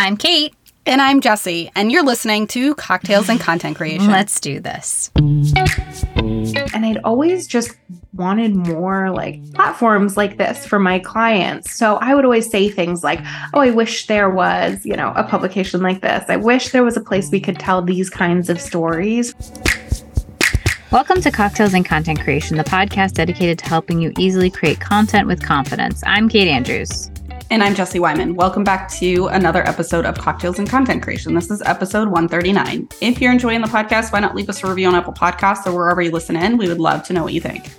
I'm Kate. And I'm Jesse, and you're listening to Cocktails and Content Creation. Let's do this. And I'd always just wanted more like platforms like this for my clients. So I would always say things like, Oh, I wish there was, you know, a publication like this. I wish there was a place we could tell these kinds of stories. Welcome to Cocktails and Content Creation, the podcast dedicated to helping you easily create content with confidence. I'm Kate Andrews. And I'm Jesse Wyman. Welcome back to another episode of Cocktails and Content Creation. This is episode 139. If you're enjoying the podcast, why not leave us a review on Apple Podcasts or wherever you listen in? We would love to know what you think.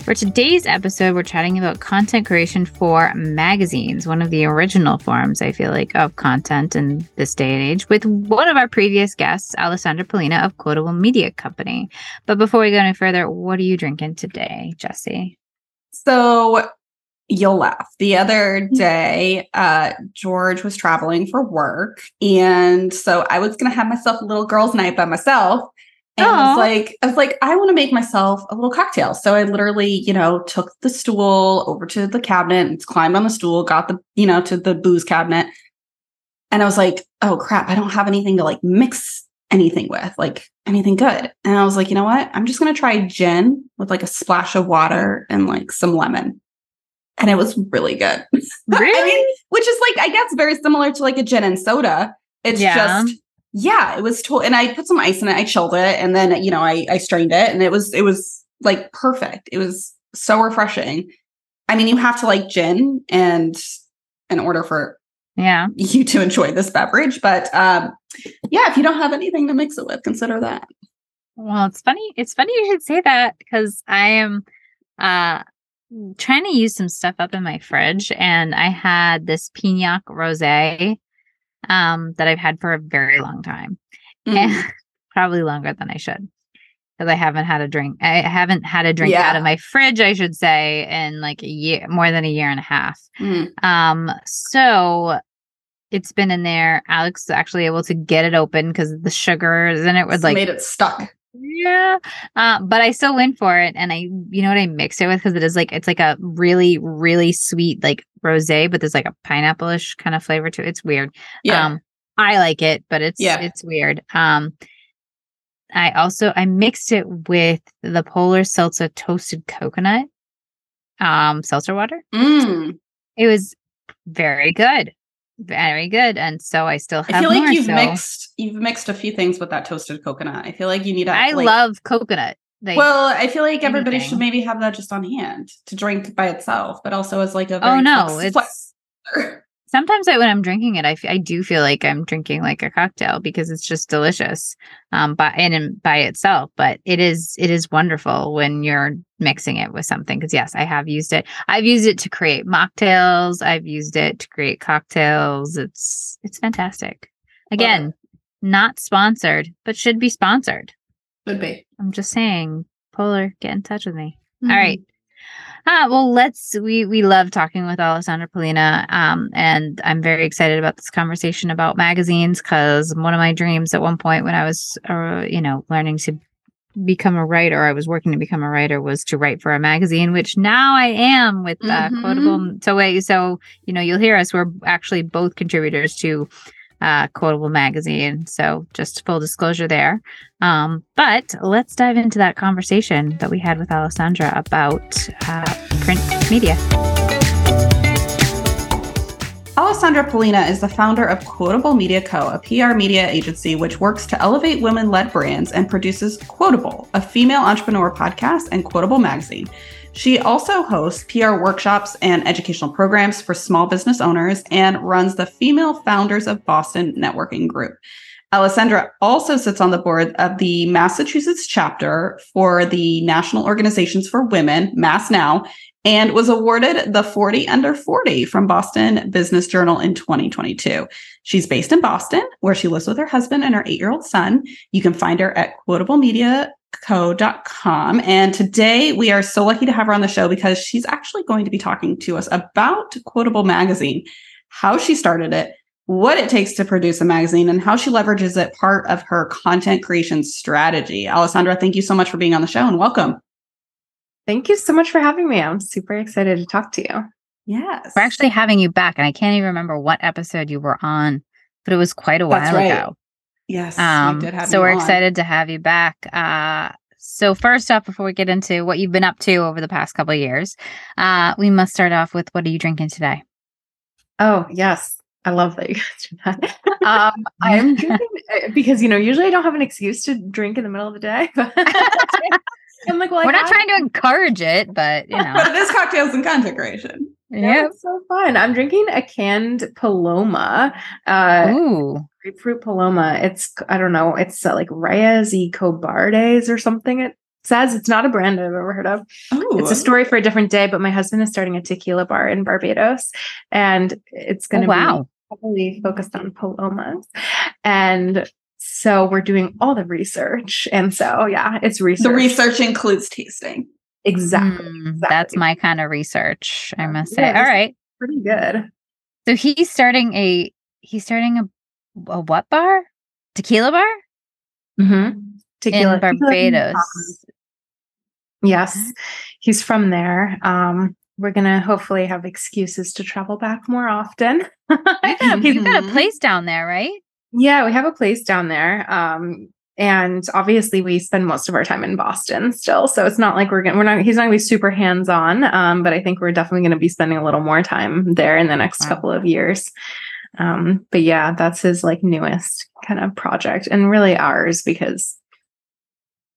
For today's episode, we're chatting about content creation for magazines, one of the original forms, I feel like, of content in this day and age, with one of our previous guests, Alessandra Pollina of Quotable Media Company. But before we go any further, what are you drinking today, Jesse? So you'll laugh. The other day, uh, George was traveling for work. And so I was going to have myself a little girls' night by myself. And I was like, I was like, I want to make myself a little cocktail. So I literally, you know, took the stool over to the cabinet and climbed on the stool, got the, you know, to the booze cabinet. And I was like, oh crap, I don't have anything to like mix anything with, like anything good. And I was like, you know what? I'm just going to try gin with like a splash of water and like some lemon and it was really good. Really? I mean, which is like, I guess, very similar to like a gin and soda. It's Yeah. just, yeah, it was, to- and I put some ice in it. I chilled it, and then you know, I I strained it, and it was it was like perfect. It was so refreshing. I mean, you have to like gin and in order for Yeah. you to enjoy this beverage, but um, yeah, if you don't have anything to mix it with, consider that. Well, it's funny. It's funny you should say that because I am uh trying to use some stuff up in my fridge and I had this Pignac rosé um that I've had for a very long time. Mhm. And probably longer than I should. Because I haven't had a drink. I haven't had a drink Yeah. out of my fridge, I should say, in like a year more than a year and a half. Mhm. Um, so it's been in there. Alex was actually able to get it open because the sugars in it was like made it stuck. Yeah. Uh, but I still went for it. And I, you know what I mixed it with? Because it is like, it's like a really, really sweet, like rose, but there's like a pineapple ish kind of flavor to it. It's weird. Yeah. Um, I like it, but it's, Yeah. it's weird. Um, I also, I mixed it with the Polar Seltzer toasted coconut, um, seltzer water. Mm. It was very good. Very good. And so I still have I feel like more, you've so- mixed you've mixed a few things with that toasted coconut. I feel like you need to. I like, love coconut. Like, well, I feel like everybody should maybe have that just on hand to drink by itself, but also as like a Oh, no, flex- it's- flex- sometimes I, when I'm drinking it, I, f- I do feel like I'm drinking like a cocktail because it's just delicious, um, by and in, by itself. But it is it is wonderful when you're mixing it with something. Because yes, I have used it. I've used it to create mocktails. I've used it to create cocktails. It's it's fantastic. Again, not sponsored, but should be sponsored. would be. I'm just saying, Polar, get in touch with me. Mm-hmm. All right. Ah, well, let's. We we love talking with Alessandra Pollina, um, and I'm very excited about this conversation about magazines because one of my dreams at one point when I was, uh, you know, learning to become a writer, I was working to become a writer, was to write for a magazine, which now I am with uh, Mhm. Quotable. So, wait, so you know, you'll hear us. We're actually both contributors to uh, Quotable Magazine. So, just full disclosure there. Um, but let's dive into that conversation that we had with Alessandra about uh, print media. Alessandra Pollina is the founder of Quotable Media Co., a PR media agency which works to elevate women led brands and produces Quotable, a female entrepreneur podcast, and Quotable Magazine. She also hosts PR workshops and educational programs for small business owners and runs the Female Founders of Boston networking group. Alessandra also sits on the board of the Massachusetts chapter for the National Organizations for Women, Mass Now, and was awarded the 40 under 40 from Boston Business Journal in 2022. She's based in Boston, where she lives with her husband and her eight year old son. You can find her at quotablemediaco.com. And today we are so lucky to have her on the show because she's actually going to be talking to us about Quotable Magazine, how she started it, what it takes to produce a magazine, and how she leverages it part of her content creation strategy. Alessandra, thank you so much for being on the show and welcome. Thank you so much for having me. I'm super excited to talk to you. Yes. We're actually having you back, and I can't even remember what episode you were on, but it was quite a That's while right. ago. Yes. Um, we did have so we're on. excited to have you back. Uh, so first off, before we get into what you've been up to over the past couple of years, uh, we must start off with what are you drinking today? Oh, yes. I love that you guys do that. Um, I'm drinking uh, because, you know, usually I don't have an excuse to drink in the middle of the day. But I'm like, well, we're not have- trying to encourage it, but you know, But it is cocktails and content creation. Yeah, it's so fun. I'm drinking a canned Paloma, uh, Ooh, grapefruit Paloma. It's, I don't know, it's uh, like Reyes y Cobardes or something. It says it's not a brand I've ever heard of. Oh, It's a story for a different day, but my husband is starting a tequila bar in Barbados and it's oh, going to wow. be heavily focused on Palomas. And so we're doing all the research. And so, yeah, it's research. The research includes tasting. Exactly. Mm, That's my kind of research, I must say. Yeah, All this- Pretty good. So he's starting a he's starting a a what bar? Tequila bar Mm-hmm. Tequila in Barbados. Yes, he's from there. Um, we're gonna hopefully have excuses to travel back more often. You got, you got a place down there, right? yeah, we have a place down there. Um, and obviously we spend most of our time in Boston still. So it's not like we're gonna we're not he's not gonna be super hands-on. Um, but I think we're definitely gonna be spending a little more time there in the next Wow. couple of years. Um, but yeah, that's his like newest kind of project and really ours because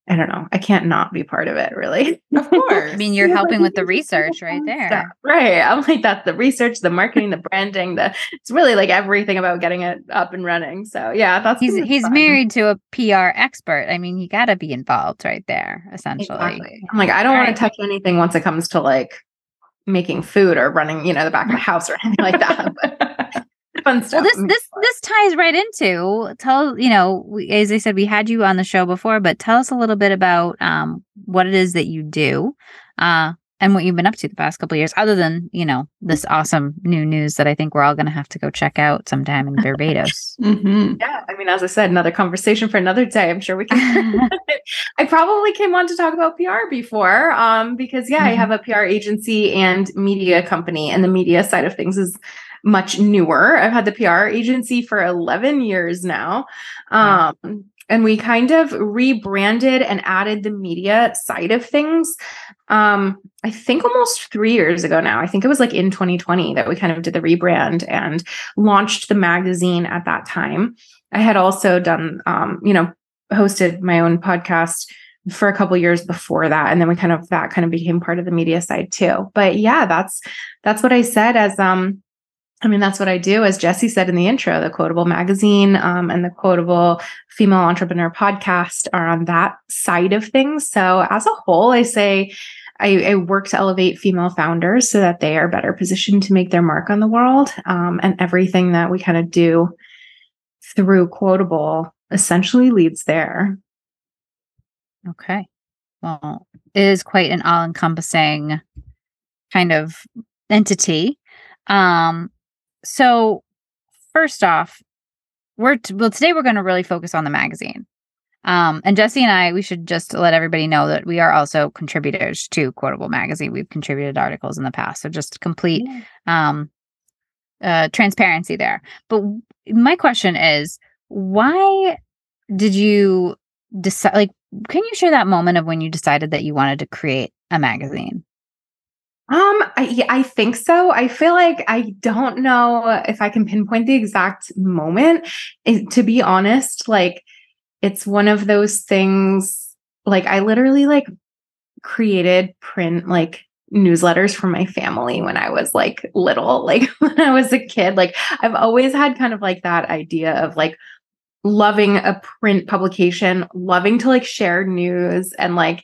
I don't know, I can't not be part of it really. Of course. I mean, you're Yeah, helping like, with the research right there. stuff. Right. I'm like, that's the research, the marketing, the branding, the it's really like everything about getting it up and running. So yeah, that's He's he's fun. married to a PR expert. I mean, you got to be involved right there, essentially. Exactly. I'm like, I don't want Right. to touch anything once it comes to like making food or running, you know, the back of the house or anything like that. Fun Well, this this this ties right into tell you know we, as I said we had you on the show before, but tell us a little bit about um what it is that you do, uh, and what you've been up to the past couple of years, other than you know this awesome new news that I think we're all going to have to go check out sometime in Barbados. hmm yeah, I mean, as I said, another conversation for another day. I'm sure we can. I probably came on to talk about PR before, um, because yeah, I Mhm. have a PR agency and media company, and the media side of things is much newer. I've had the PR agency for 11 years now. Wow. Um, and we kind of rebranded and added the media side of things. Um, I think almost three years ago now. I think it was like in 2020 that we kind of did the rebrand and launched the magazine at that time. I had also done, um, you know, hosted my own podcast for a couple years before that and then we kind of that kind of became part of the media side too but yeah that's that's what i said as um i mean that's what i do as jesse said in the intro the quotable magazine um, and the quotable female entrepreneur podcast are on that side of things so as a whole i say I, I work to elevate female founders so that they are better positioned to make their mark on the world um, and everything that we kind of do through quotable essentially leads there Okay. Well, it is quite an all encompassing kind of entity. Um, so first off, we're t- well today we're going to really focus on the magazine. Um, and Jesse and I, we should just let everybody know that we are also contributors to Quotable Magazine. We've contributed articles in the past, so just complete um, uh, transparency there. But w- my question is, why did you decide? Like, can you share that moment of when you decided that you wanted to create a magazine? Um, I, I think so. I feel like I don't know if I can pinpoint the exact moment. It- to be honest, like it's one of those things. Like I literally like created print like newsletters for my family when I was like little, like when I was a kid. Like I've always had kind of like that idea of like loving a print publication, loving to like share news and like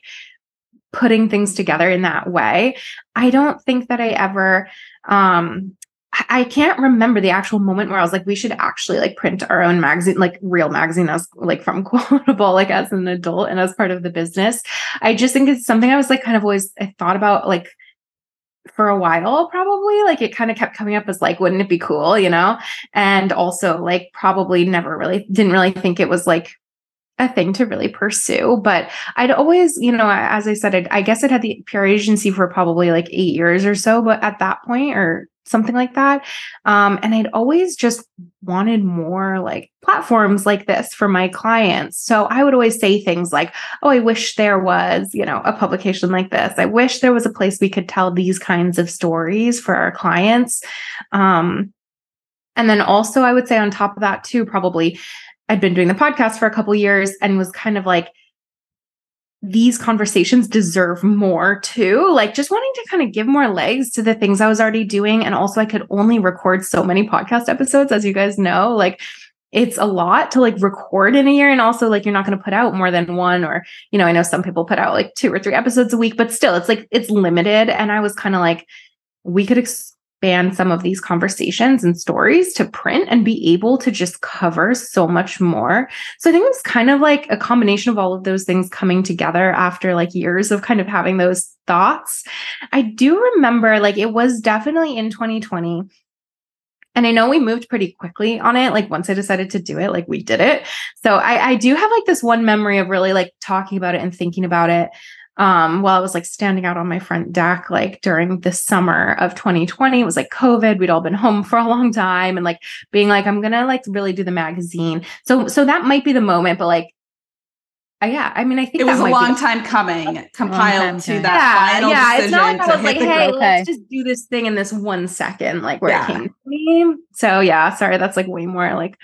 putting things together in that way. I don't think that I ever um I- can't remember the actual moment where I was like, we should actually like print our own magazine, like real magazine as like from quotable, like as an adult and as part of the business. I just think it's something I was like kind of always I thought about like for a while, probably. Like it kind of kept coming up as like, wouldn't it be cool, you know? And also like probably never really didn't really think it was like a thing to really pursue. But I'd always, you know, as I said, I'd, I guess I'd had the PR agency for probably like eight years or so. But at that point, or something like that. Um, and I'd always just wanted more like platforms like this for my clients. So I would always say things like, Oh, I wish there was, you know, a publication like this. I wish there was a place we could tell these kinds of stories for our clients. Um, and then also, I would say on top of that, too, probably I'd been doing the podcast for a couple years and was kind of like, these conversations deserve more too. Like just wanting to kind of give more legs to the things I was already doing. And also, I could only record so many podcast episodes, as you guys know. Like it's a lot to like record in a year. And also, like, you're not going to put out more than one, or, you know, I know some people put out like two or three episodes a week, but still, it's like it's limited. And I was kind of like, we could ex- expand some of these conversations and stories to print and be able to just cover so much more. So I think it was kind of like a combination of all of those things coming together after like years of kind of having those thoughts. I do remember like it was definitely in 2020 and I know we moved pretty quickly on it. Like once I decided to do it, like we did it. So I, I do have like this one memory of really like talking about it and thinking about it um while I was like standing out on my front deck like during the summer of 2020 it was like covid we'd all been home for a long time and like being like I'm going to like really do the magazine so so that might be the moment but like uh, yeah, I mean, I think it was a long time coming, compiled time to that yeah, final yeah. decision. It's not like I was like, hey, okay. let's just do this thing in this one second, like where Yeah. it came to me. So yeah, sorry, that's like way more like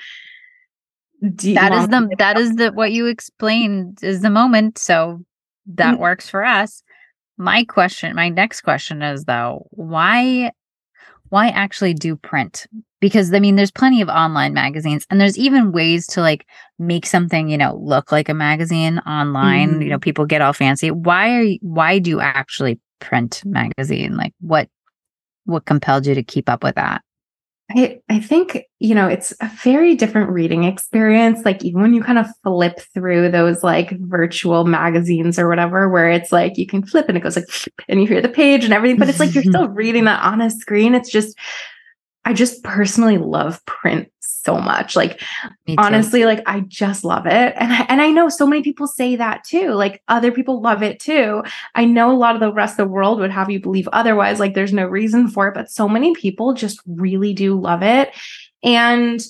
deep. that is the that is the what you explained is the moment so that Mm. works for us. My question my next question is though why why actually do print? Because i mean there's plenty of online magazines and there's even ways to like make something you know look like a magazine online Mm-hmm. you know people get all fancy. Why are you, why do you actually print magazine? Like what what compelled you to keep up with that I, I think, you know, it's a very different reading experience. Like, even when you kind of flip through those like virtual magazines or whatever, where it's like you can flip and it goes like, and you hear the page and everything, but it's like you're still reading that on a screen. It's just, I just personally love print so much. Like, honestly like i just love it. And I, and i know so many people say that too. Like other people love it too. I know a lot of the rest of the world would have you believe otherwise. Like there's no reason for it but so many people just really do love it. And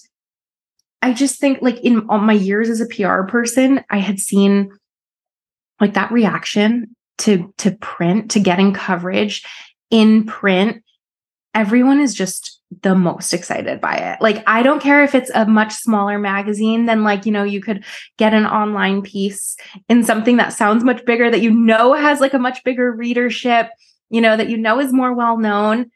i just think like in all my years as a pr person i had seen like that reaction to to print to getting coverage in print. Everyone is just the most excited by it. Like, I don't care if it's a much smaller magazine than, like, you know, you could get an online piece in something that sounds much bigger, that you know has like a much bigger readership, you know, that you know is more well known.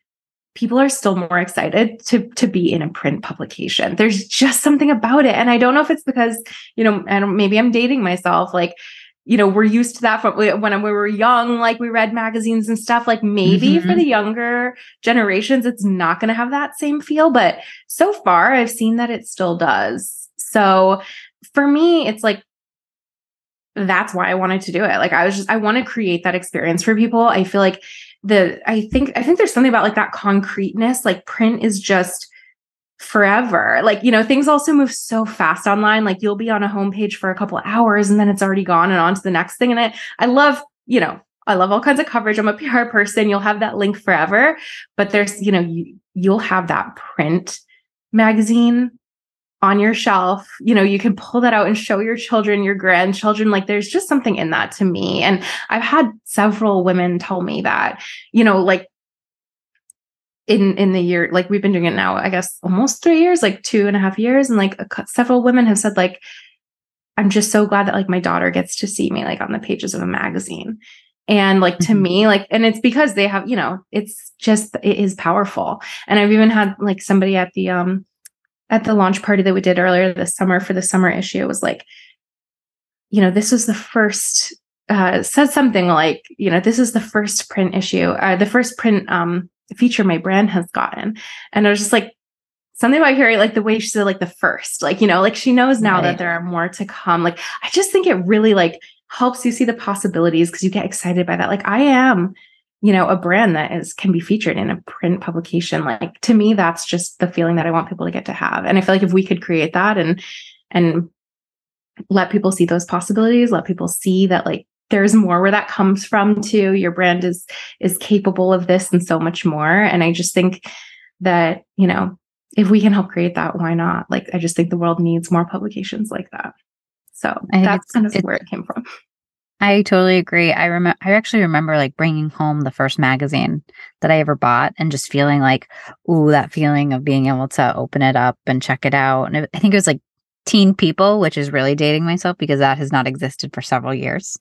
People are still more excited to to be in a print publication. There's just something about it, and I don't know if it's because you know, and maybe I'm dating myself. Like, you know, we're used to that from when we were young, like we read magazines and stuff. Like maybe for Mhm. the younger generations, it's not going to have that same feel. But so far, I've seen that it still does. So for me, it's like, that's why I wanted to do it. Like I was just, I want to create that experience for people. I feel like the, I think, I think there's something about like that concreteness. Like print is just, forever. Like, you know, things also move so fast online. Like you'll be on a homepage for a couple hours and then it's already gone and on to the next thing. And I, I love, you know, I love all kinds of coverage. I'm a PR person. You'll have that link forever, but there's, you know, you, you'll have that print magazine on your shelf. You know, you can pull that out and show your children, your grandchildren. Like there's just something in that to me. And I've had several women tell me that, you know, like in in the year like we've been doing it now i guess almost three years like two and a half years and like a, several women have said like i'm just so glad that like my daughter gets to see me like on the pages of a magazine and like to Mhm. me like and it's because they have you know it's just it is powerful and i've even had like somebody at the um at the launch party that we did earlier this summer for the summer issue it was like you know this was the first uh said something like you know this is the first print issue uh, the first print um feature my brand has gotten. And i was just like something about hearing like the way she said like the first like you know like she knows now Right. that there are more to come. Like i just think it really like helps you see the possibilities because you get excited by that. Like i am you know a brand that is can be featured in a print publication. Like to me that's just the feeling that i want people to get to have. And i feel like if we could create that and and let people see those possibilities, let people see that like there's more where that comes from too. Your brand is is capable of this and so much more. And I just think that, you know, if we can help create that, why not? Like I just think the world needs more publications like that. So that's kind of where it came from. I totally agree. I remember I actually remember like bringing home the first magazine that I ever bought and just feeling like ooh that feeling of being able to open it up and check it out. And it, I think it was like Teen People, which is really dating myself because that has not existed for several years.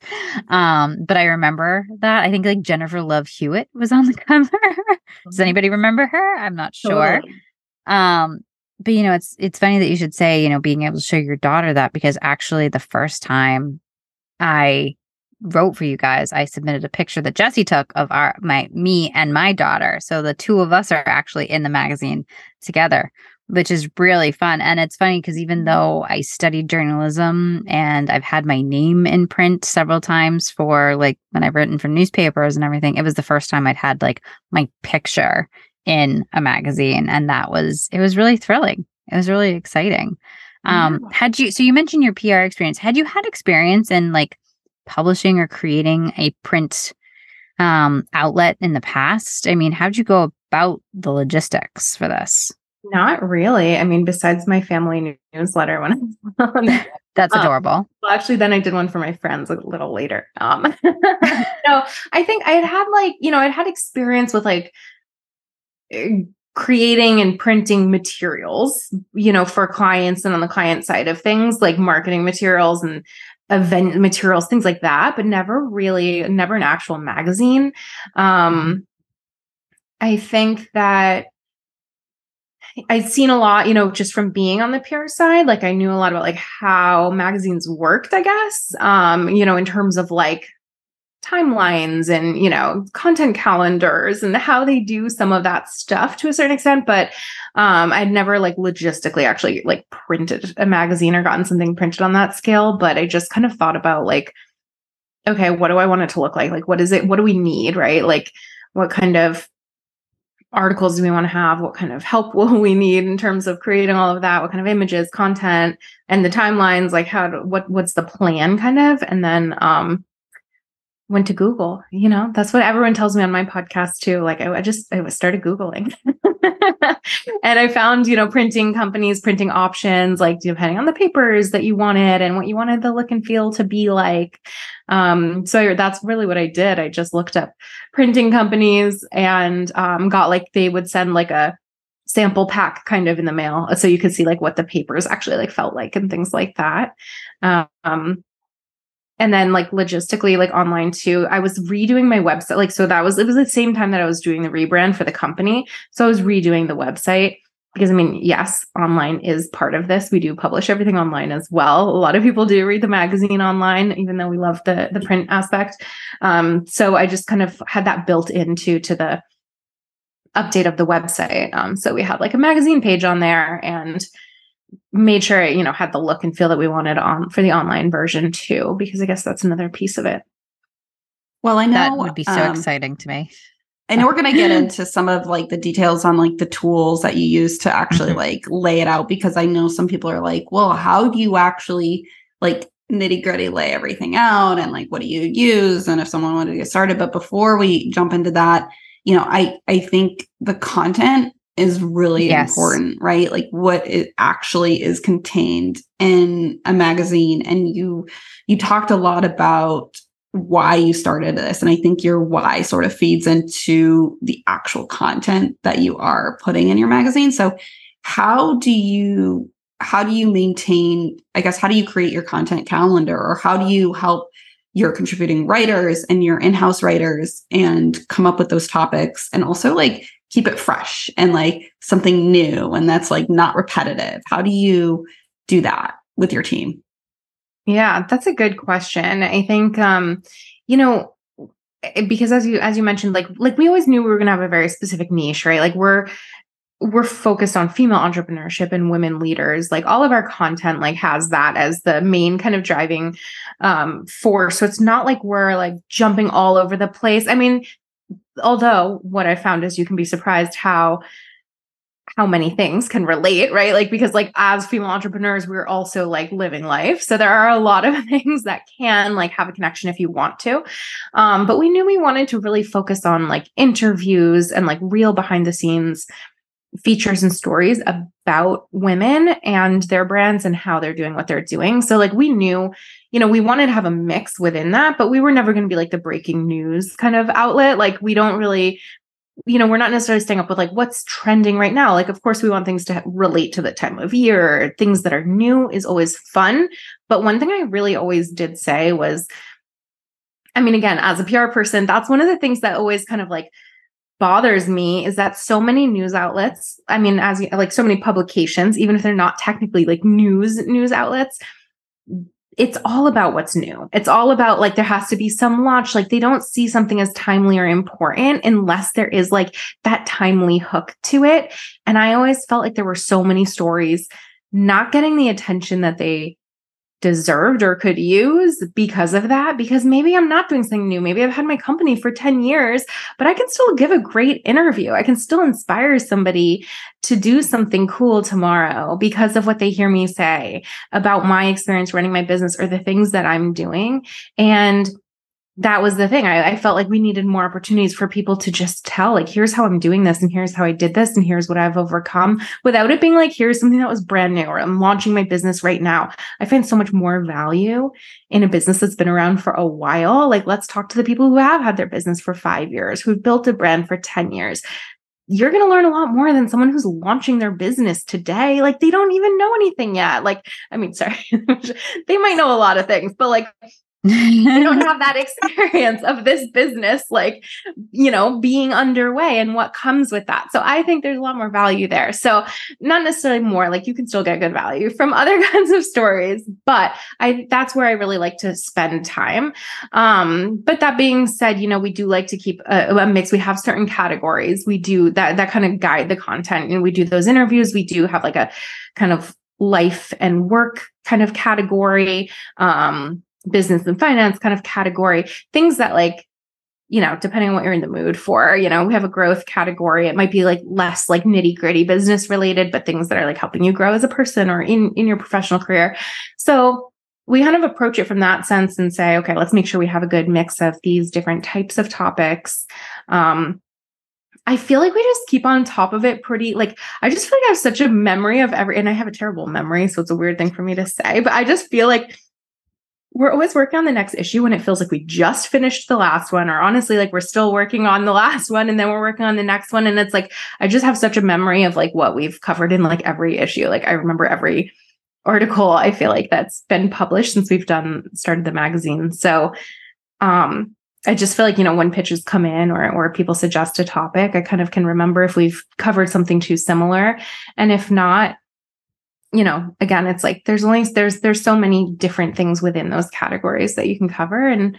Um, but I remember that. I think like Jennifer Love Hewitt was on the cover. Does mm-hmm. anybody remember her? I'm not sure. Totally. Um, but you know, it's it's funny that you should say, you know, being able to show your daughter that because actually the first time I wrote for you guys, I submitted a picture that Jesse took of our my me and my daughter. So the two of us are actually in the magazine together, which is really fun. And it's funny because even mm-hmm. though I studied journalism and I've had my name in print several times for like when I've written for newspapers and everything, it was the first time I'd had like my picture in a magazine. And that was it was really thrilling. It was really exciting. Um, yeah. had you so you mentioned your PR experience. Had you had experience in like publishing or creating a print um, outlet in the past? I mean, how'd you go about the logistics for this? Not really. I mean, besides my family newsletter when I That's um, adorable. Um, well, actually, then I did one for my friends a little later. Um, no, I think I had had like, you know, I'd had experience with like eh, creating and printing materials, you know, for clients and on the client side of things, like marketing materials and event materials, things like that, but never really, never an actual magazine. Um, I think that I'd seen a lot, you know, just from being on the PR side. Like I knew a lot about like how magazines worked, I guess. Um, you know, in terms of like timelines and you know content calendars and how they do some of that stuff to a certain extent but um i'd never like logistically actually like printed a magazine or gotten something printed on that scale but i just kind of thought about like okay what do i want it to look like like what is it what do we need right like what kind of articles do we want to have what kind of help will we need in terms of creating all of that what kind of images content and the timelines like how to, what what's the plan kind of and then um went to Google. You know, that's what everyone tells me on my podcast too. Like I, I just I started Googling. and I found, you know, printing companies, printing options, like depending on the papers that you wanted and what you wanted the look and feel to be like. Um, so that's really what I did. I just looked up printing companies and um, got like they would send like a sample pack kind of in the mail so you could see like what the papers actually like felt like and things like that. Um, and then like logistically like online too i was redoing my website like so that was it was the same time that i was doing the rebrand for the company so i was redoing the website because i mean yes online is part of this we do publish everything online as well a lot of people do read the magazine online even though we love the the print aspect um, so i just kind of had that built into to the update of the website um, so we had like a magazine page on there and made sure it, you know, had the look and feel that we wanted on for the online version too, because I guess that's another piece of it. Well, I know that would be so um, exciting to me. I know we're going to get into some of like the details on like the tools that you use to actually mm-hmm. like lay it out because I know some people are like, well, how do you actually like nitty gritty lay everything out and like what do you use and if someone wanted to get started but before we jump into that you know i i think the content is really yes. important, right? Like what it actually is contained in a magazine. And you you talked a lot about why you started this. And I think your why sort of feeds into the actual content that you are putting in your magazine. So how do you how do you maintain, I guess, how do you create your content calendar or how do you help your contributing writers and your in-house writers and come up with those topics and also like keep it fresh and like something new and that's like not repetitive how do you do that with your team yeah that's a good question. I think um you know because as you as you mentioned like like we always knew we were to have a very specific niche right? Like we're we're focused on female entrepreneurship and women leaders. Like all of our content like has that as the main kind of driving um force. So it's not like we're like jumping all over the place. I mean although what I found is you can be surprised how how many things can relate, right? Like, because like as female entrepreneurs, we're also like living life. So there are a lot of things that can like have a connection if you want to. Um, but we knew we wanted to really focus on like interviews and like real behind the scenes features and stories about women and their brands and how they're doing what they're doing. So like we knew, you know, we wanted to have a mix within that, but we were never going to be like the breaking news kind of outlet. Like we don't really you know, we're not necessarily staying up with like what's trending right now. Like, of course, we want things to relate to the time of year. Things that are new is always fun. But one thing I really always did say was, I mean, again, as a PR person, that's one of the things that always kind of like bothers me is that so many news outlets, I mean, as like so many publications, even if they're not technically like news news outlets, it's all about what's new. It's all about like there has to be some launch. Like they don't see something as timely or important unless there is like that timely hook to it. And I always felt like there were so many stories not getting the attention that they deserved or could use because of that because maybe I'm not doing something new. Maybe I've had my company for 10 years but I can still give a great interview. I can still inspire somebody to do something cool tomorrow because of what they hear me say about my experience running my business or the things that I'm doing. And that was the thing. I, I, felt like we needed more opportunities for people to just tell, like, here's how I'm doing this, and here's how I did this, and here's what I've overcome without it being like, here's something that was brand new, or I'm launching my business right now. I find so much more value in a business that's been around for a while. Like, let's talk to the people who have had their business for five years, who've built a brand for 10 years. You're going to learn a lot more than someone who's launching their business today. Like, they don't even know anything yet. Like, I mean, sorry, they might know a lot of things, but like, they don't have that experience of this business like you know being underway and what comes with that. So i think there's a lot more value there. So not necessarily more like you can still get good value from other kinds of stories but i that's where i really like to spend time. Um but that being said you know we do like to keep a, a mix. We have certain categories. We do that that kind of guide the content and we do those interviews. We do have like a kind of life and work kind of category. Um business and finance kind of category, things that like, you know, depending on what you're in the mood for, you know, we have a growth category. It might be like less like nitty gritty business related, but things that are like helping you grow as a person or in, in your professional career. So we kind of approach it from that sense and say, okay, let's make sure we have a good mix of these different types of topics. Um, I feel like we just keep on top of it pretty like I just feel like I have such a memory of every and I have a terrible memory so it's a weird thing for me to say but I just feel like we're always working on the next issue when it feels like we just finished the last one, or honestly, like we're still working on the last one and then we're working on the next one. And it's like, I just have such a memory of like what we've covered in like every issue. Like I remember every article I feel like that's been published since we've done started the magazine. So um I just feel like, you know, when pitches come in or or people suggest a topic, I kind of can remember if we've covered something too similar. And if not, you know again it's like there's only there's there's so many different things within those categories that you can cover. And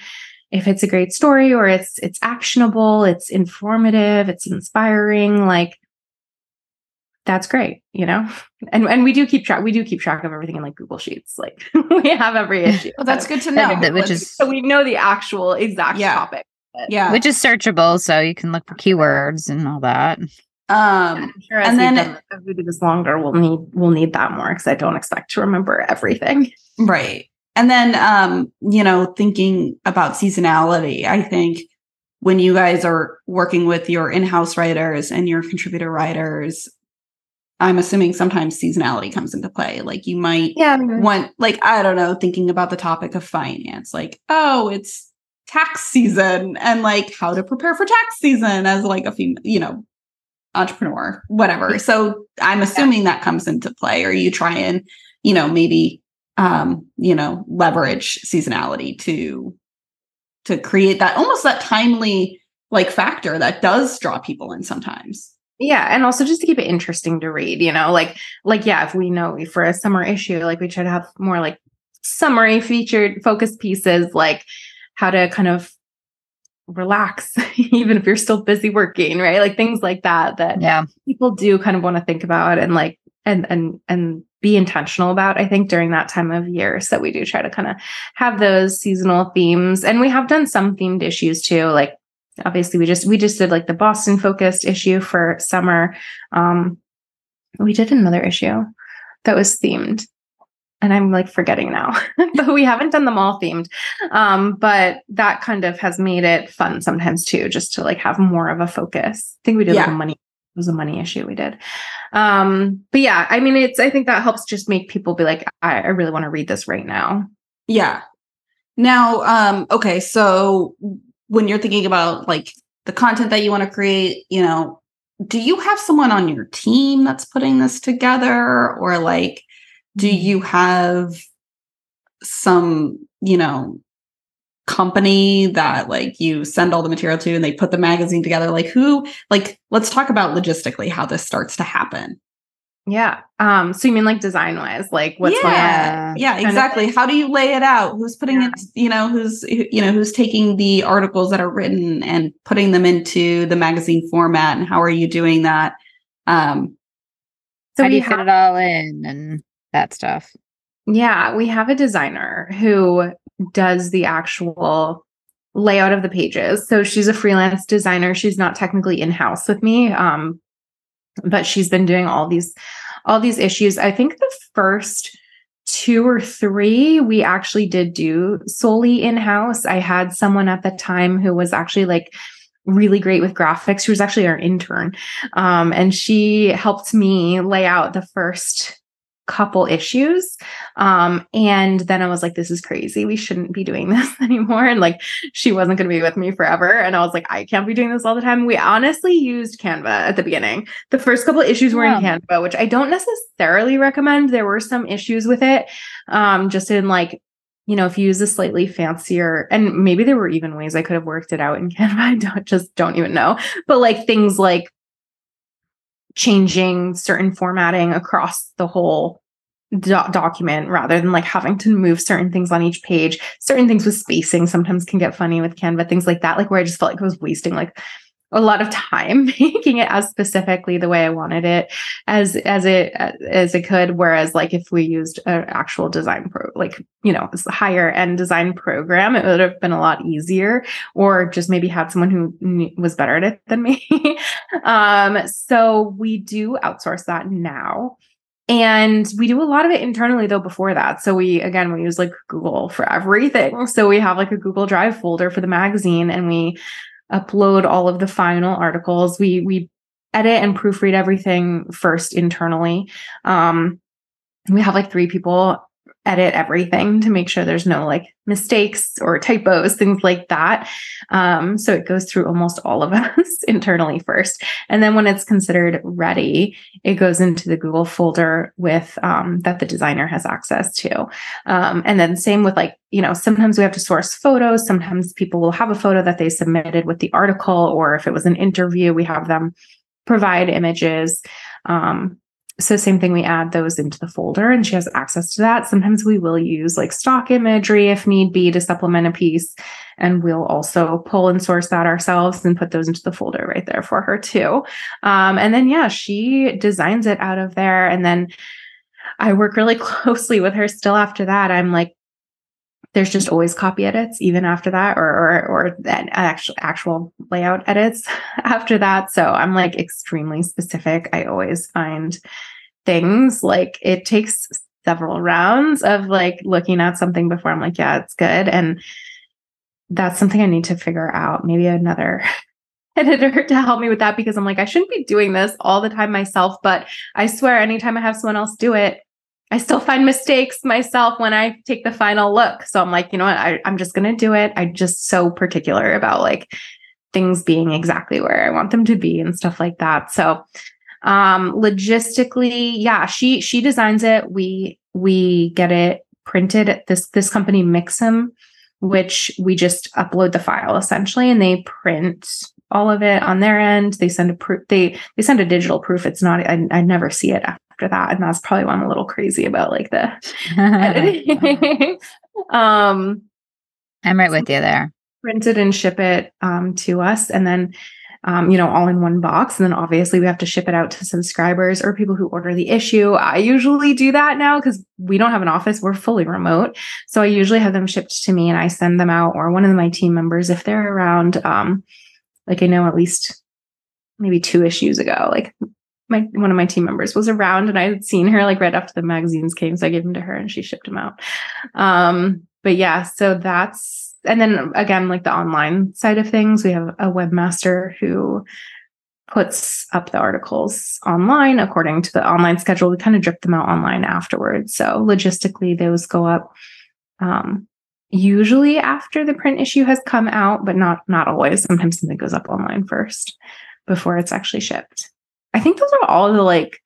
if it's a great story or it's it's actionable it's informative it's inspiring like that's great you know? And and we do keep track we do keep track of everything in like google sheets like we have every issue. well that's good to know. which is so we know the actual exact yeah. topic yeah. Which is searchable so you can look for keywords and all that um, sure and then done, as we do this longer, we'll need we'll need that more because I don't expect to remember everything. Right. And then um, you know, thinking about seasonality, I think when you guys are working with your in-house writers and your contributor writers, I'm assuming sometimes seasonality comes into play. Like you might yeah. want like, I don't know, thinking about the topic of finance, like, oh, it's tax season and like how to prepare for tax season as like a female, you know, entrepreneur, whatever. So I'm assuming yeah. that comes into play, or you try and, you know, maybe um, you know, leverage seasonality to to create that almost that timely like factor that does draw people in sometimes. Yeah, and also just to keep it interesting to read, you know, like like yeah, if we know for a summer issue, like we try to have more like summary featured focus pieces like how to kind of relax even if you're still busy working right? Like things like that that yeah. people do kind of want to think about and like and and and be intentional about i think during that time of year. So we do try to kind of have those seasonal themes. And we have done some themed issues too like obviously we just we just did like the boston focused issue for summer. Um we did another issue that was themed and I'm like forgetting now, but we haven't done them all themed. Um, but that kind of has made it fun sometimes too, just to like have more of a focus. I think we did yeah. like a money it was a money issue we did. Um, but yeah, I mean, it's I think that helps just make people be like, I, I really want to read this right now. Yeah. Now, um, okay, so when you're thinking about like the content that you want to create, you know, do you have someone on your team that's putting this together or like do mm-hmm. you have some you know company that like you send all the material to and they put the magazine together? Like who like let's talk about logistically how this starts to happen. Yeah. Um so you mean like design wise like what's yeah. Yeah exactly. How do you lay it out? Who's putting yeah. it you know who's you know who's taking the articles that are written and putting them into the magazine format and how are you doing that? Um so how do you have- fit it all in and that stuff. Yeah, we have a designer who does the actual layout of the pages. So she's a freelance designer. She's not technically in-house with me. Um, but she's been doing all these all these issues. I think the first two or three we actually did do solely in-house. I had someone at the time who was actually like really great with graphics. She was actually our intern. Um, and she helped me lay out the first couple issues. Um, and then I was like, this is crazy. We shouldn't be doing this anymore. And like, she wasn't going to be with me forever. And I was like, I can't be doing this all the time. We honestly used Canva at the beginning. The first couple issues were yeah. in Canva, which I don't necessarily recommend. There were some issues with it. Um, just in like, you know, if you use a slightly fancier, and maybe there were even ways I could have worked it out in Canva. I don't just don't even know. But like things like changing certain formatting across the whole do- document rather than like having to move certain things on each page. Certain things with spacing sometimes can get funny with Canva, things like that, like where I just felt like I was wasting like a lot of time making it as specifically the way I wanted it as as it as it could. Whereas like if we used an actual design pro, like you know, higher end design program, it would have been a lot easier. Or just maybe had someone who was better at it than me. um, so we do outsource that now. And we do a lot of it internally though before that. So we again we use like Google for everything. So we have like a Google Drive folder for the magazine and we upload all of the final articles. We we edit and proofread everything first internally. Um, we have like three people edit everything to make sure there's no like mistakes or typos, things like that. Um, so it goes through almost all of us internally first. And then when it's considered ready, it goes into the Google folder with um, that the designer has access to. Um, and then same with like, you know, sometimes we have to source photos. Sometimes people will have a photo that they submitted with the article, or if it was an interview, we have them provide images. Um, so same thing we add those into the folder and she has access to that. Sometimes we will use like stock imagery if need be to supplement a piece and we'll also pull and source that ourselves and put those into the folder right there for her too. Um, and then yeah she designs it out of there and then i work really closely with her still after that. I'm like there's just always copy edits even after that or or or actual actual layout edits after that. So i'm like extremely specific. I always find things like it takes several rounds of like looking at something before i'm like yeah it's good. And that's something i need to figure out. Maybe another editor to help me with that because i'm like i shouldn't be doing this all the time myself but i swear anytime i have someone else do it I still find mistakes myself when I take the final look. So I'm like, you know what? I, I'm just going to do it. I'm just so particular about like things being exactly where I want them to be and stuff like that. So um logistically, yeah, she she designs it. We we get it printed at this this company Mixam, which we just upload the file essentially and they print all of it on their end. They send a proof. They they send a digital proof. It's not. I, I never see it after that, and that's probably why I'm a little crazy about like the editing. um, I'm right with you there. Print it and ship it um, to us, and then. Um, you know, all in one box. And then obviously we have to ship it out to subscribers or people who order the issue. I usually do that now because we don't have an office. We're fully remote. So I usually have them shipped to me and I send them out or one of my team members if they're around. Um, like I know at least maybe two issues ago, like my one of my team members was around and I had seen her like right after the magazines came. So I gave them to her and she shipped them out. Um, but yeah, so that's and then again, like the online side of things, we have a webmaster who puts up the articles online according to the online schedule. We kind of drip them out online afterwards. So logistically, those go up um, usually after the print issue has come out, but not not always. Sometimes something goes up online first before it's actually shipped. I think those are all the like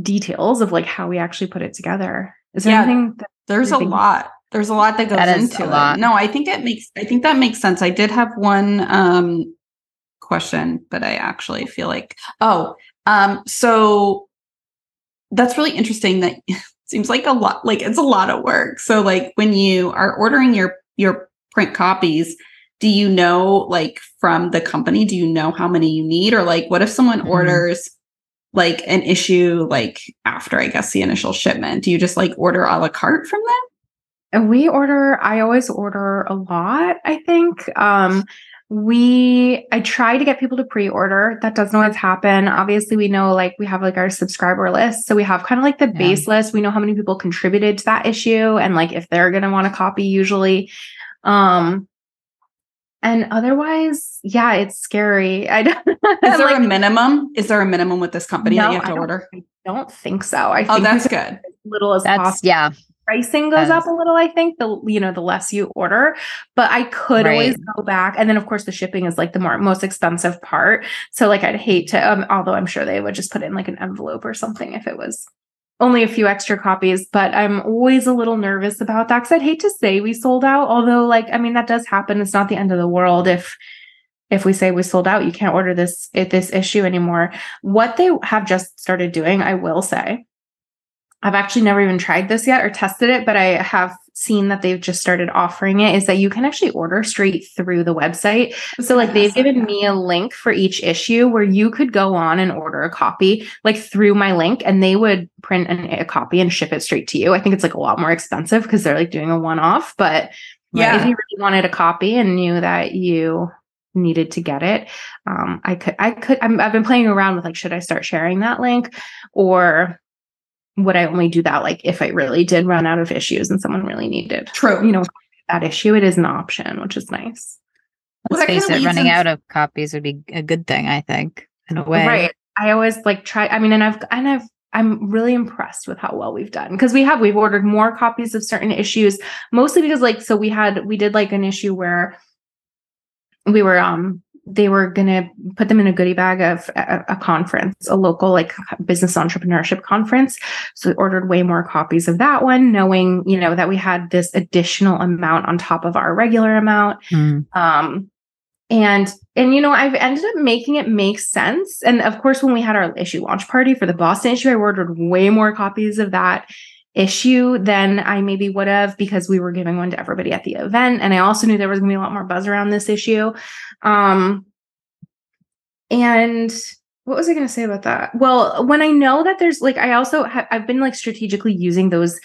details of like how we actually put it together. Is there Yeah, anything that There's a lot. There's a lot that goes That is into a it. No, I think it makes I think that makes sense. I did have one um question, but I actually feel like oh, um so that's really interesting that seems like a lot like it's a lot of work. So like when you are ordering your your print copies, do you know like from the company do you know how many you need or like what if someone Mhm. orders like an issue like after I guess the initial shipment? Do you just like order a la carte from them? And we order, I always order a lot, I think. Um, we I try to get people to pre-order. That doesn't always happen. Obviously, we know like we have like our subscriber list. So we have kind of like the Yeah. base list. We know how many people contributed to that issue and like if they're gonna want a copy usually. Um and otherwise, yeah, it's scary. I don't Is there like, a minimum? Is there a minimum with this company that No, you have I to don't- order? I don't think so. I think Oh, that's good. as little as That's possible. yeah. pricing goes up a little i think the you know the less you order but i could always go back and then of course the shipping is like the more most expensive part so like i'd hate to um, although i'm sure they would just put it in like an envelope or something if it was only a few extra copies but i'm always a little nervous about that because i'd hate to say we sold out although like i mean that does happen. It's not the end of the world if if we say we sold out. You can't order this this issue anymore. What they have just started doing i will say I've actually never even tried this yet or tested it, but I have seen that they've just started offering it is that you can actually order straight through the website. So like they've given me a link for each issue where you could go on and order a copy like through my link and they would print an, a copy and ship it straight to you. I think it's like a lot more expensive because they're like doing a one off, but Yeah. if you really wanted a copy and knew that you needed to get it, um, I could, I could, I'm, I've been playing around with like, should I start sharing that link or would I only do that like if I really did run out of issues and someone really needed, True. you know, that issue? It is an option, which is nice. Well, Let's that face kinda it, running into- out of copies would be a good thing, I think, in a way. Right. I always like try. I mean, and I've and I've I'm really impressed with how well we've done because we have we've ordered more copies of certain issues, mostly because like so we had we did like an issue where we were um they were gonna put them in a goodie bag of a, a conference, a local like business entrepreneurship conference. So we ordered way more copies of that one, knowing you know that we had this additional amount on top of our regular amount Mm. um and and you know i've ended up making it make sense and of course when we had our issue launch party for the boston issue i ordered way more copies of that issue than i maybe would have because we were giving one to everybody at the event. And i also knew there was going to be a lot more buzz around this issue. Um and what was i going to say about that? Well when i know that there's like i also ha- i've been like strategically using those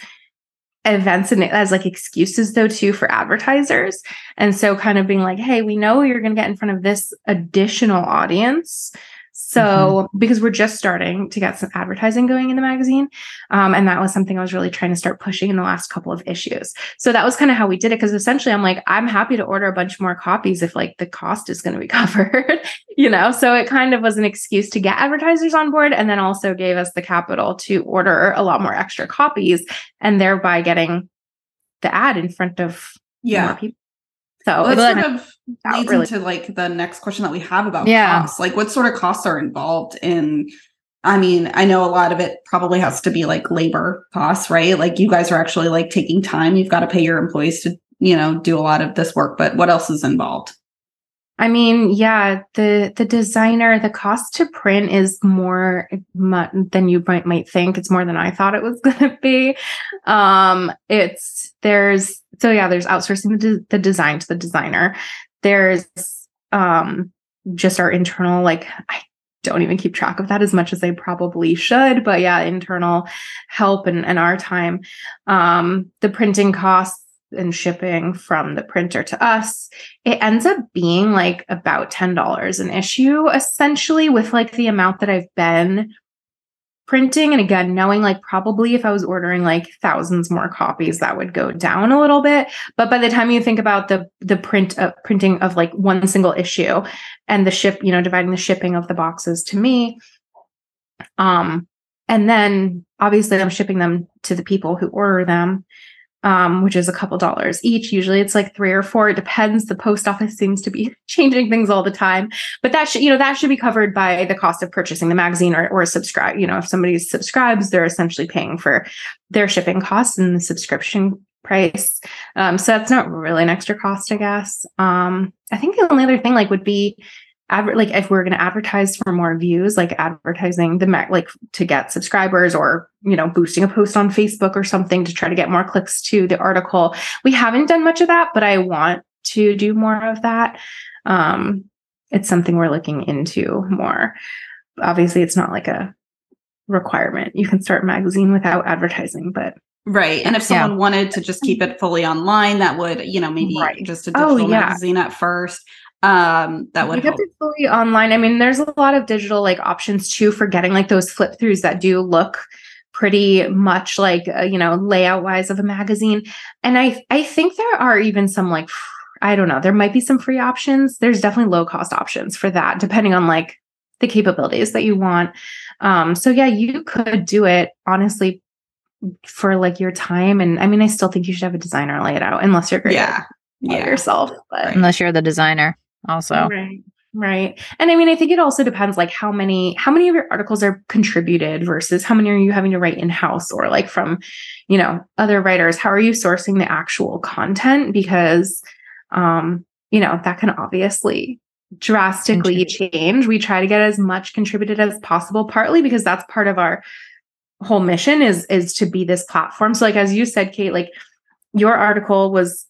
events and as like excuses though too for advertisers. And so kind of being like hey we know you're going to get in front of this additional audience so because we're just starting to get some advertising going in the magazine um, and that was something i was really trying to start pushing in the last couple of issues. So that was kind of how we did it because essentially i'm like i'm happy to order a bunch more copies if like the cost is going to be covered you know? So it kind of was an excuse to get advertisers on board and then also gave us the capital to order a lot more extra copies and thereby getting the ad in front of more Yeah. people so Well, that sort of leads really- into like the next question that we have about Yeah. costs. Like what sort of costs are involved in I mean, I know a lot of it probably has to be like labor costs, right? Like you guys are actually like taking time. You've got to pay your employees to, you know, do a lot of this work, but what else is involved? I mean, yeah, the the designer, the cost to print is more than you might might think. It's more than I thought it was going to be. Um, it's there's so yeah, there's outsourcing the, de- the design to the designer. There's um just our internal like I don't even keep track of that as much as I probably should, but yeah, internal help and, and our time. Um, the printing costs and shipping from the printer to us it ends up being like about $10 an issue essentially with like the amount that I've been printing and again knowing like probably if i was ordering like thousands more copies that would go down a little bit. But by the time you think about the the print of printing of like one single issue and the ship you know dividing the shipping of the boxes to me um and then obviously i'm shipping them to the people who order them um, which is a couple dollars each. Usually it's like three or four. It depends. The post office seems to be changing things all the time. But that should, you know, that should be covered by the cost of purchasing the magazine or, or subscribe. You know, if somebody subscribes, they're essentially paying for their shipping costs and the subscription price. Um, so that's not really an extra cost, I guess. Um, I think the only other thing like would be adver- like if we're going to advertise for more views like advertising the ma- like to get subscribers or you know boosting a post on facebook or something to try to get more clicks to the article we haven't done much of that but i want to do more of that um it's something we're looking into more obviously it's not like a requirement you can start a magazine without advertising but Right. And if someone yeah. wanted to just keep it fully online, that would, you know, maybe right. just a oh, digital oh, yeah. magazine at first um that would help. fully online. I mean there's a lot of digital like options too for getting like those flip throughs that do look pretty much like uh, you know layout wise of a magazine. And i i think there are even some like i don't know there might be some free options. There's definitely low cost options for that depending on like the capabilities that you want. Um so yeah you could do it honestly for like your time. And i mean i still think you should have a designer lay it out unless you're great yeah. yeah. yourself but unless you're the designer also. Right. Right. And I mean, I think it also depends like how many how many of your articles are contributed versus how many are you having to write in-house or like from, you know, other writers. How are you sourcing the actual content? Because um, you know, that can obviously drastically change. We try to get as much contributed as possible, partly because that's part of our whole mission is is to be this platform. So like as you said, Kate, like your article was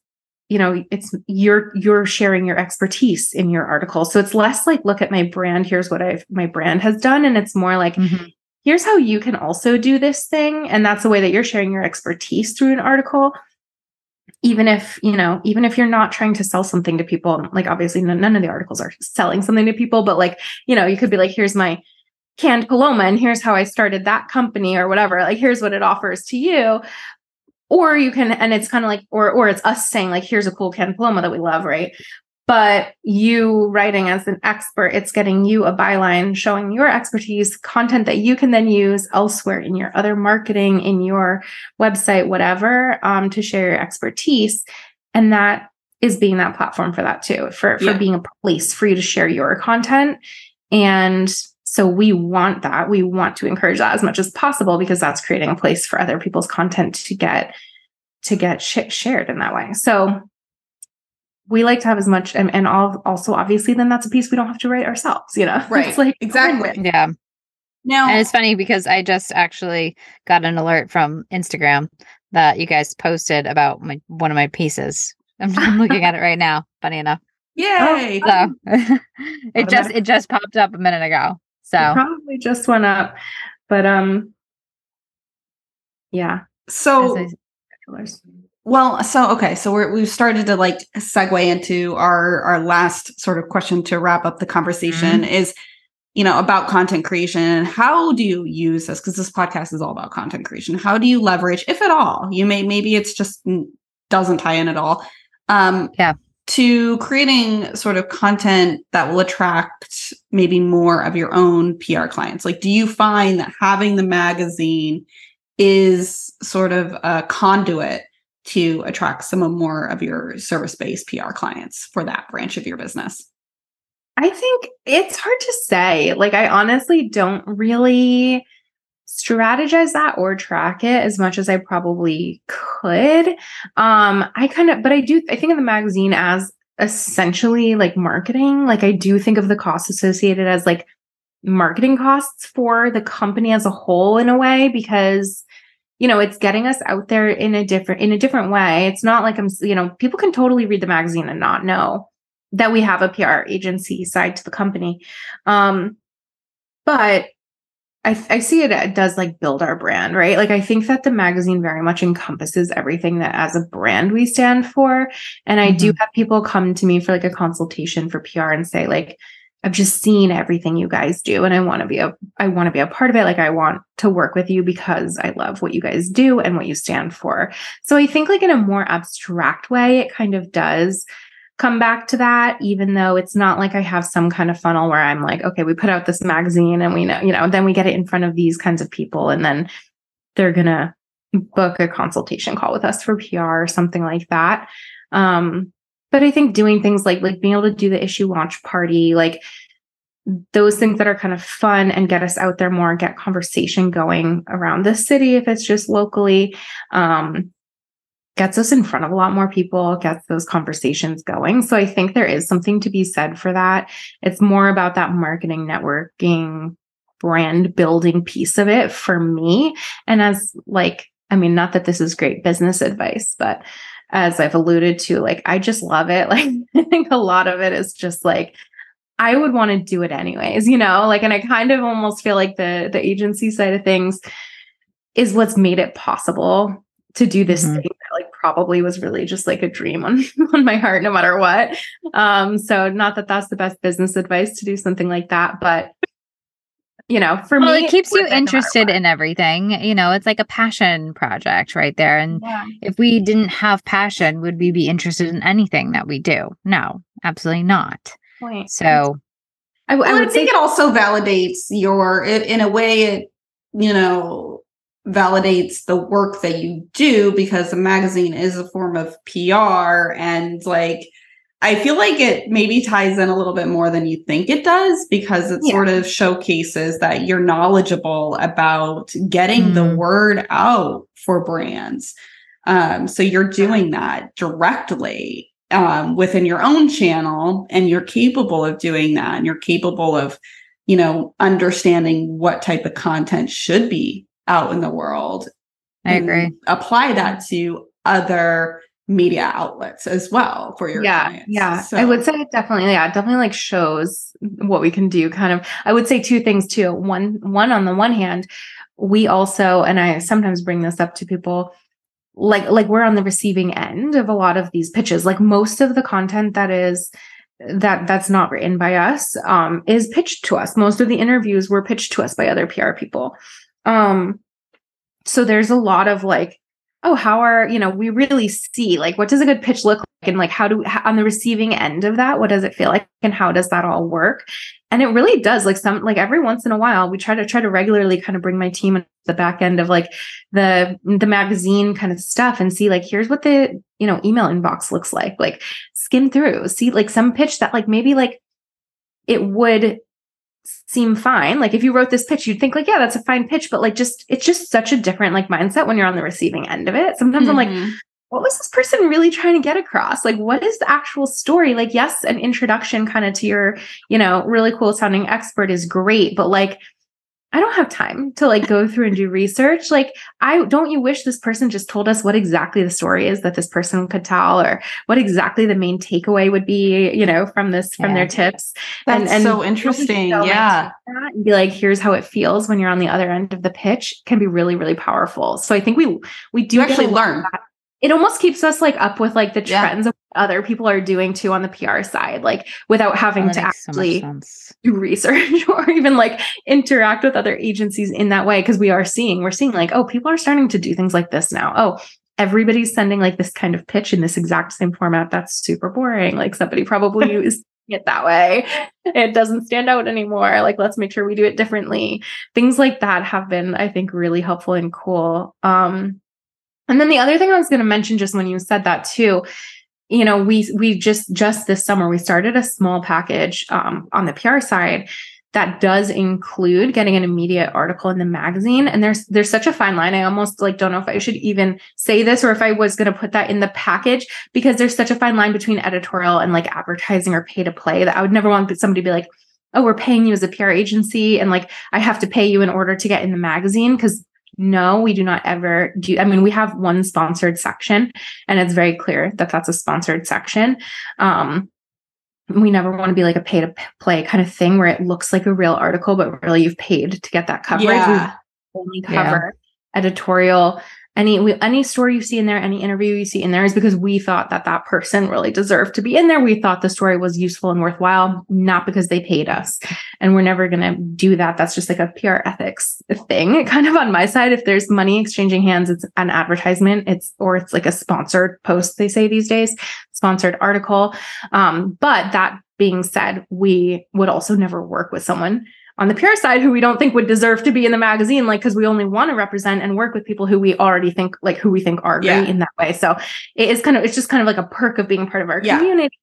you know it's you're you're sharing your expertise in your article. So it's less like look at my brand here's what i've my brand has done. And it's more like mm-hmm. here's how you can also do this thing. And that's the way that you're sharing your expertise through an article. Even if you know even if you're not trying to sell something to people like obviously none of the articles are selling something to people but like you know you could be like here's my canned paloma and here's how i started that company or whatever. Like here's what it offers to you or you can and it's kind of like or or it's us saying like here's a cool Ken Paloma that we love right but you writing as an expert it's getting you a byline showing your expertise content that you can then use elsewhere in your other marketing in your website whatever um, to share your expertise and that is being that platform for that too for for yeah. being a place for you to share your content and so we want that. We want to encourage that as much as possible because that's creating a place for other people's content to get to get sh- shared in that way. So we like to have as much and, and all, also obviously then that's a piece we don't have to write ourselves, you know. Right. It's like exactly. Yeah. No. And it's funny because I just actually got an alert from Instagram that you guys posted about my, one of my pieces. I'm, I'm looking at it right now. Funny enough. Yay! Oh, so it just it just popped up a minute ago. So it probably just went up, but um, yeah. So well, so okay, so we're we've started to like segue into our our last sort of question to wrap up the conversation mm-hmm. is you know about content creation. How do you use this? Because this podcast is all about content creation. How do you leverage if at all you may maybe it's just doesn't tie in at all um yeah to creating sort of content that will attract maybe more of your own PR clients? Like, do you find that having the magazine is sort of a conduit to attract some more of your service based PR clients for that branch of your business? I think it's hard to say. Like, I honestly don't really strategize that or track it as much as I probably could. Um, I kind of, but I do, I think of the magazine as essentially like marketing. Like I do think of the costs associated as like marketing costs for the company as a whole in a way because you know it's getting us out there in a different in a different way it's not like i'm you know people can totally read the magazine and not know that we have a pr agency side to the company um but I, I see it, it does like build our brand, right? Like I think that the magazine very much encompasses everything that as a brand we stand for. And I mm-hmm. do have people come to me for like a consultation for PR and say, like, I've just seen everything you guys do and I want to be a I want to be a part of it like I want to work with you because I love what you guys do and what you stand for. So I think like in a more abstract way it kind of does come back to that even though it's not like I have some kind of funnel where I'm like okay we put out this magazine and we know you know then we get it in front of these kinds of people and then they're going to book a consultation call with us for PR or something like that. Um but I think doing things like like being able to do the issue launch party, like those things that are kind of fun and get us out there more, get conversation going around the city if it's just locally, um, gets us in front of a lot more people, gets those conversations going. So I think there is something to be said for that. It's more about that marketing, networking, brand building piece of it for me. And as like, I mean, not that this is great business advice, but as I've alluded to, like I just love it. Like I think a lot of it is just like I would want to do it anyways, you know, like and I kind of almost feel like the the agency side of things is what's made it possible to do this mm-hmm. thing probably was really just like a dream on on my heart no matter what. Um so not that that's the best business advice to do something like that, but you know, for well, me, it keeps you interested no in everything. You know, it's like a passion project right there. And yeah. if we didn't have passion, would we be interested in anything that we do? No, absolutely not. Point. So I, well, I would I think it also validates your, it, in a way, it, you know, validates the work that you do because the magazine is a form of PR and like, I feel like it maybe ties in a little bit more than you think it does because it yeah. sort of showcases that you're knowledgeable about getting mm. the word out for brands. Um, so you're doing that directly um, within your own channel and you're capable of doing that and you're capable of, you know, understanding what type of content should be out in the world. I agree. Apply that to other media outlets as well for your yeah clients. yeah so. i would say definitely yeah definitely like shows what we can do kind of i would say two things too one one on the one hand we also and i sometimes bring this up to people like like we're on the receiving end of a lot of these pitches like most of the content that is that that's not written by us um is pitched to us most of the interviews were pitched to us by other pr people um so there's a lot of like oh how are you know we really see like what does a good pitch look like? and like how do on the receiving end of that what does it feel like and how does that all work? And it really does like some like every once in a while we try to try to regularly kind of bring my team at the back end of like the the magazine kind of stuff and see like here's what the you know email inbox looks like like skim through see like some pitch that like maybe like it would seem fine. Like if you wrote this pitch, you'd think like, yeah, that's a fine pitch, but like just it's just such a different like mindset when you're on the receiving end of it. Sometimes mm-hmm. I'm like, mm-hmm. what was this person really trying to get across? Like what is the actual story? Like yes, an introduction kind of to your, you know, really cool sounding expert is great, but like I don't have time to like go through and do research. Like, I don't you wish this person just told us what exactly the story is that this person could tell or what exactly the main takeaway would be, you know, from this, from their tips. That's and, and so interesting. yeah. And be like, here's how it feels when you're on the other end of the pitch can be really, really powerful. So I think we we do you actually learn it almost keeps us like up with like the trends yeah. of other people are doing too on the PR side, like without having to actually so do research or even like interact with other agencies in that way. Cause we are seeing, we're seeing like, oh, people are starting to do things like this now. Oh, everybody's sending like this kind of pitch in this exact same format. That's super boring. Like somebody probably used it that way. It doesn't stand out anymore. Like, let's make sure we do it differently. Things like that have been, I think, really helpful and cool. Um, and then the other thing I was going to mention just when you said that too, you know, we we just just this summer we started a small package um, on the PR side that does include getting an immediate article in the magazine. And there's there's such a fine line. I almost like don't know if i should even say this or if i was going to put that in the package because there's such a fine line between editorial and like advertising or pay to play that i would never want somebody to be like oh we're paying you as a pr agency and like i have to pay you in order to get in the magazine. Because no, we do not ever do. I mean, we have one sponsored section, and it's very clear that that's a sponsored section. Um, we never want to be like a pay to play kind of thing where it looks like a real article, but really you've paid to get that coverage. Yeah. We only cover yeah. editorial any any story you see in there any interview you see in there is because we thought that that person really deserved to be in there. We thought the story was useful and worthwhile not because they paid us. And we're never going to do that. That's just like a pr ethics thing kind of on my side. If there's money exchanging hands it's an advertisement. It's or it's like a sponsored post they say these days sponsored article. Um, but that being said we would also never work with someone on the PR side who we don't think would deserve to be in the magazine like because we only want to represent and work with people who we already think like who we think are great yeah. in that way so it is kind of it's just kind of like a perk of being part of our yeah. community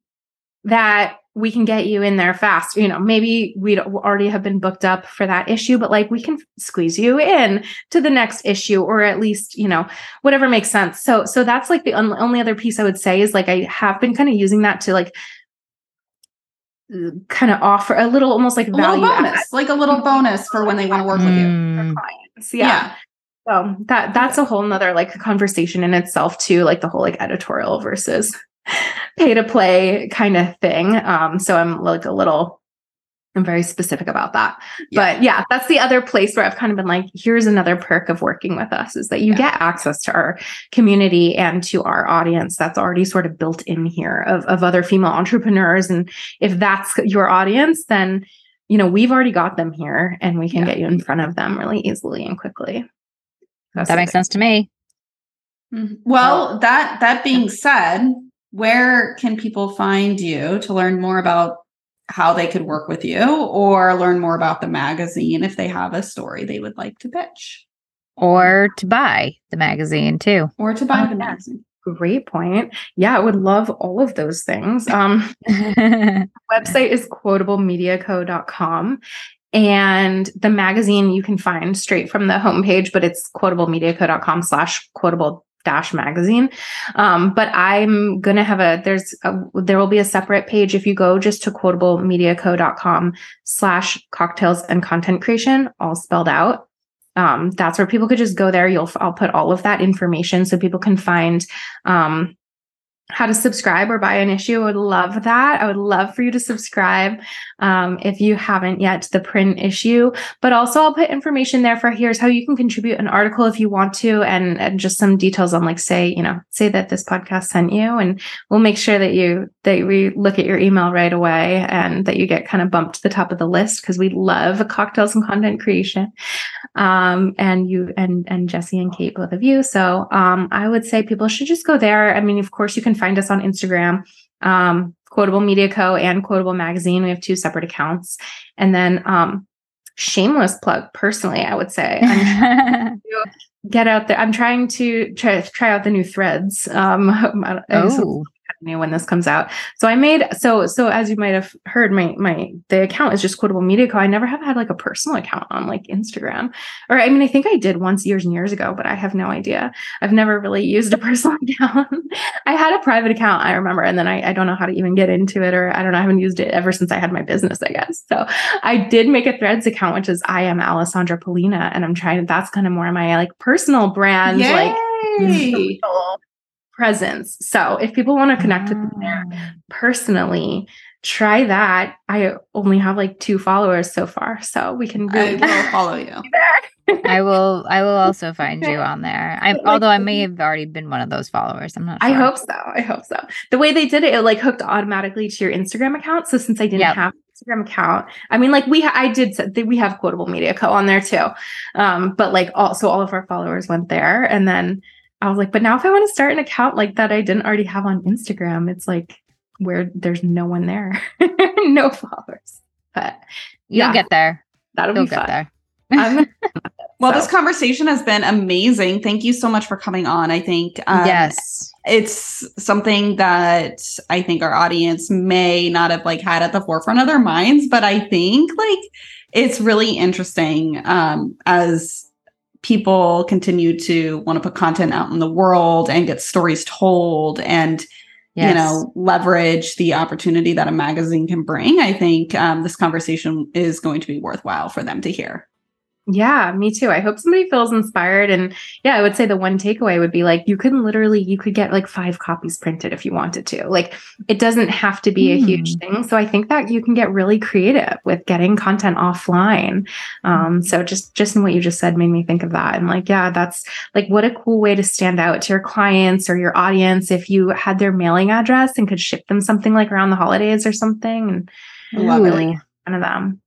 that we can get you in there fast you know maybe we'd already have been booked up for that issue but like we can squeeze you in to the next issue or at least you know whatever makes sense so so that's like the un- only other piece i would say is like i have been kind of using that to like kind of offer a little almost like a value bonus, add. like a little bonus for when they want to work mm. with you. Mm. Clients. Yeah. yeah. So that that's a whole nother like conversation in itself too, like the whole like editorial versus pay to play kind of thing. Um, so I'm like a little I'm very specific about that. Yeah. But yeah, that's the other place where I've kind of been like, here's another perk of working with us is that you yeah. get access to our community and to our audience that's already sort of built in here of, of other female entrepreneurs. And if that's your audience, then you know, we've already got them here and we can yeah. get you in front of them really easily and quickly. That's that makes sense to me. Mm-hmm. Well, that that being said, where can people find you to learn more about how they could work with you or learn more about the magazine if they have a story they would like to pitch. Or to buy the magazine too. Or to buy oh, the magazine. Great point. Yeah, I would love all of those things. Um, website is quotablemediaco.com. And the magazine you can find straight from the homepage, but it's quotablemediaco.com slash quotable dash magazine. Um, but i'm gonna have a there's a, there will be a separate page if you go just to quotablemediaco.com slash cocktails and content creation all spelled out. Um, that's where people could just go there. You'll i'll put all of that information so people can find um, how to subscribe or buy an issue. I would love that. I would love for you to subscribe um, if you haven't yet the print issue. But also, I'll put information there for here's how you can contribute an article if you want to, and, and just some details on like say you know say that this podcast sent you, and we'll make sure that you that we look at your email right away and that you get kind of bumped to the top of the list because we love cocktails and content creation. Um, and you and and Jesse and Kate, both of you. So um, I would say people should just go there. I mean, of course, you can find us on Instagram, um, Quotable Media Co. and Quotable Magazine. We have two separate accounts. And then um, shameless plug personally, I would say. get out there. I'm trying to try try out the new threads. Um, oh me when this comes out. So I made so so as you might have heard, my my the account is just Quotable Media Co. I never have had like a personal account on like Instagram, or I mean I think I did once years and years ago, but I have no idea. I've never really used a personal account. I had a private account, I remember, and then I I don't know how to even get into it, or I don't know, I haven't used it ever since I had my business, I guess. So I did make a Threads account, which is I am Alessandra Pollina, and I'm trying. That's kind of more my like personal brand, Yay! like presence. So if people want to connect with me there ah. personally, try that. I only have like two followers so far, so we can really will follow you. I will. I will also find you on there. I, although I may have already been one of those followers. I'm not. Sure. I hope so. I hope so. The way they did it, it like hooked automatically to your Instagram account. So since I didn't yep. have Instagram account. I mean, like we, ha- I did say we have Quotable Media Co on there too, um, but like also all of our followers went there, and then I was like, but now if I want to start an account like that I didn't already have on Instagram, it's like where there's no one there, no followers. But you'll get there. That'll you'll be fun. there. well, so. this conversation has been amazing. Thank you so much for coming on. I think um, yes, it's something that I think our audience may not have like had at the forefront of their minds, but I think like it's really interesting um, as people continue to want to put content out in the world and get stories told and yes. you know leverage the opportunity that a magazine can bring i think um, this conversation is going to be worthwhile for them to hear Yeah, me too. I hope somebody feels inspired. And yeah, I would say the one takeaway would be like, you can literally, you could get like five copies printed if you wanted to. Like, it doesn't have to be a huge hmm. thing. So I think that you can get really creative with getting content offline. Um, so just, just in what you just said made me think of that. And like, yeah, that's like, what a cool way to stand out to your clients or your audience if you had their mailing address and could ship them something like around the holidays or something. And Love really one of them.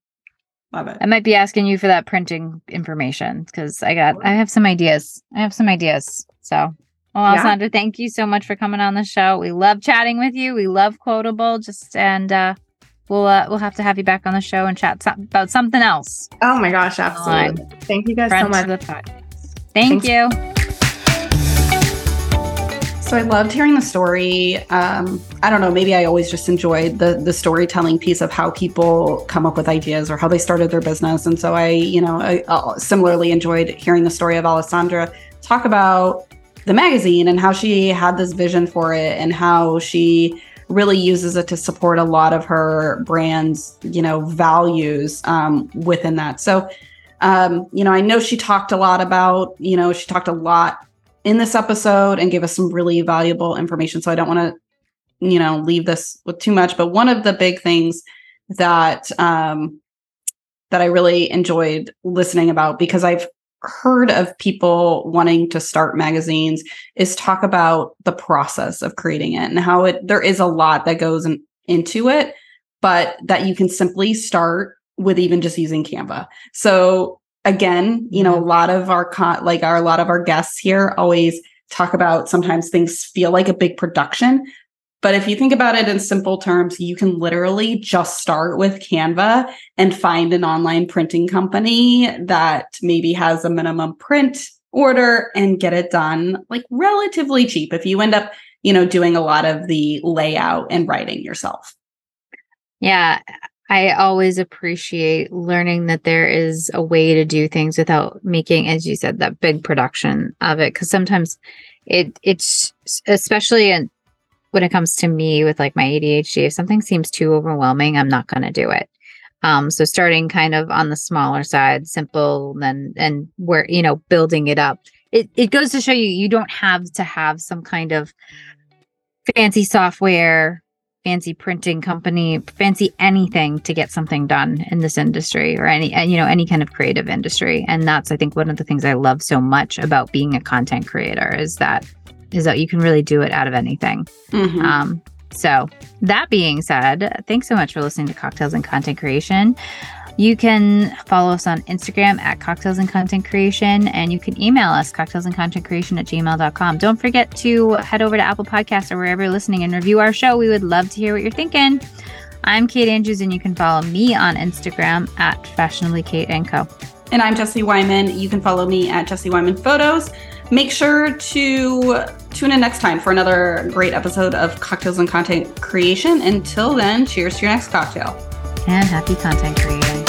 Love it. I might be asking you for that printing information because I got I have some ideas. I have some ideas. So well, Alessandra, yeah. thank you so much for coming on the show. We love chatting with you. We love Quotable. Just and uh we'll uh, we'll have to have you back on the show and chat so- about something else. Oh my gosh, absolutely. Thank you guys so much. Thank Thanks. you. So I loved hearing the story. Um, I don't know, maybe I always just enjoyed the the storytelling piece of how people come up with ideas or how they started their business. And so I, you know, I, I similarly enjoyed hearing the story of Alessandra talk about the magazine and how she had this vision for it and how she really uses it to support a lot of her brand's, you know, values um, within that. So, um, you know, I know she talked a lot about, you know, she talked a lot in this episode and gave us some really valuable information. So I don't want to, you know, leave this with too much. But one of the big things that um, that I really enjoyed listening about because I've heard of people wanting to start magazines is talk about the process of creating it and how it there is a lot that goes in, into it, but that you can simply start with even just using Canva. So again, you know, a lot of our con- like our a lot of our guests here always talk about sometimes things feel like a big production. But if you think about it in simple terms, you can literally just start with Canva and find an online printing company that maybe has a minimum print order and get it done like relatively cheap if you end up, you know, doing a lot of the layout and writing yourself. Yeah, I always appreciate learning that there is a way to do things without making, as you said, that big production of it. Cause sometimes it it's especially in, when it comes to me with like my ADHD, if something seems too overwhelming, I'm not gonna do it. Um, so starting kind of on the smaller side, simple, then and where you know, building it up. It it goes to show you you don't have to have some kind of fancy software fancy printing company, fancy anything to get something done in this industry or any you know any kind of creative industry. And that's I think one of the things I love so much about being a content creator is that is that you can really do it out of anything. Mm-hmm. Um, so that being said, thanks so much for listening to Cocktails and Content Creation. You can follow us on Instagram at Cocktails and Content Creation, and you can email us cocktails and content creation at gmail.com. Don't forget to head over to Apple Podcasts or wherever you're listening and review our show. We would love to hear what you're thinking. I'm Kate Andrews, and you can follow me on Instagram at Fashionably Kate and Co. And I'm Jesse Wyman. You can follow me at Jesse Wyman Photos. Make sure to tune in next time for another great episode of Cocktails and Content Creation. Until then, cheers to your next cocktail and happy content creating.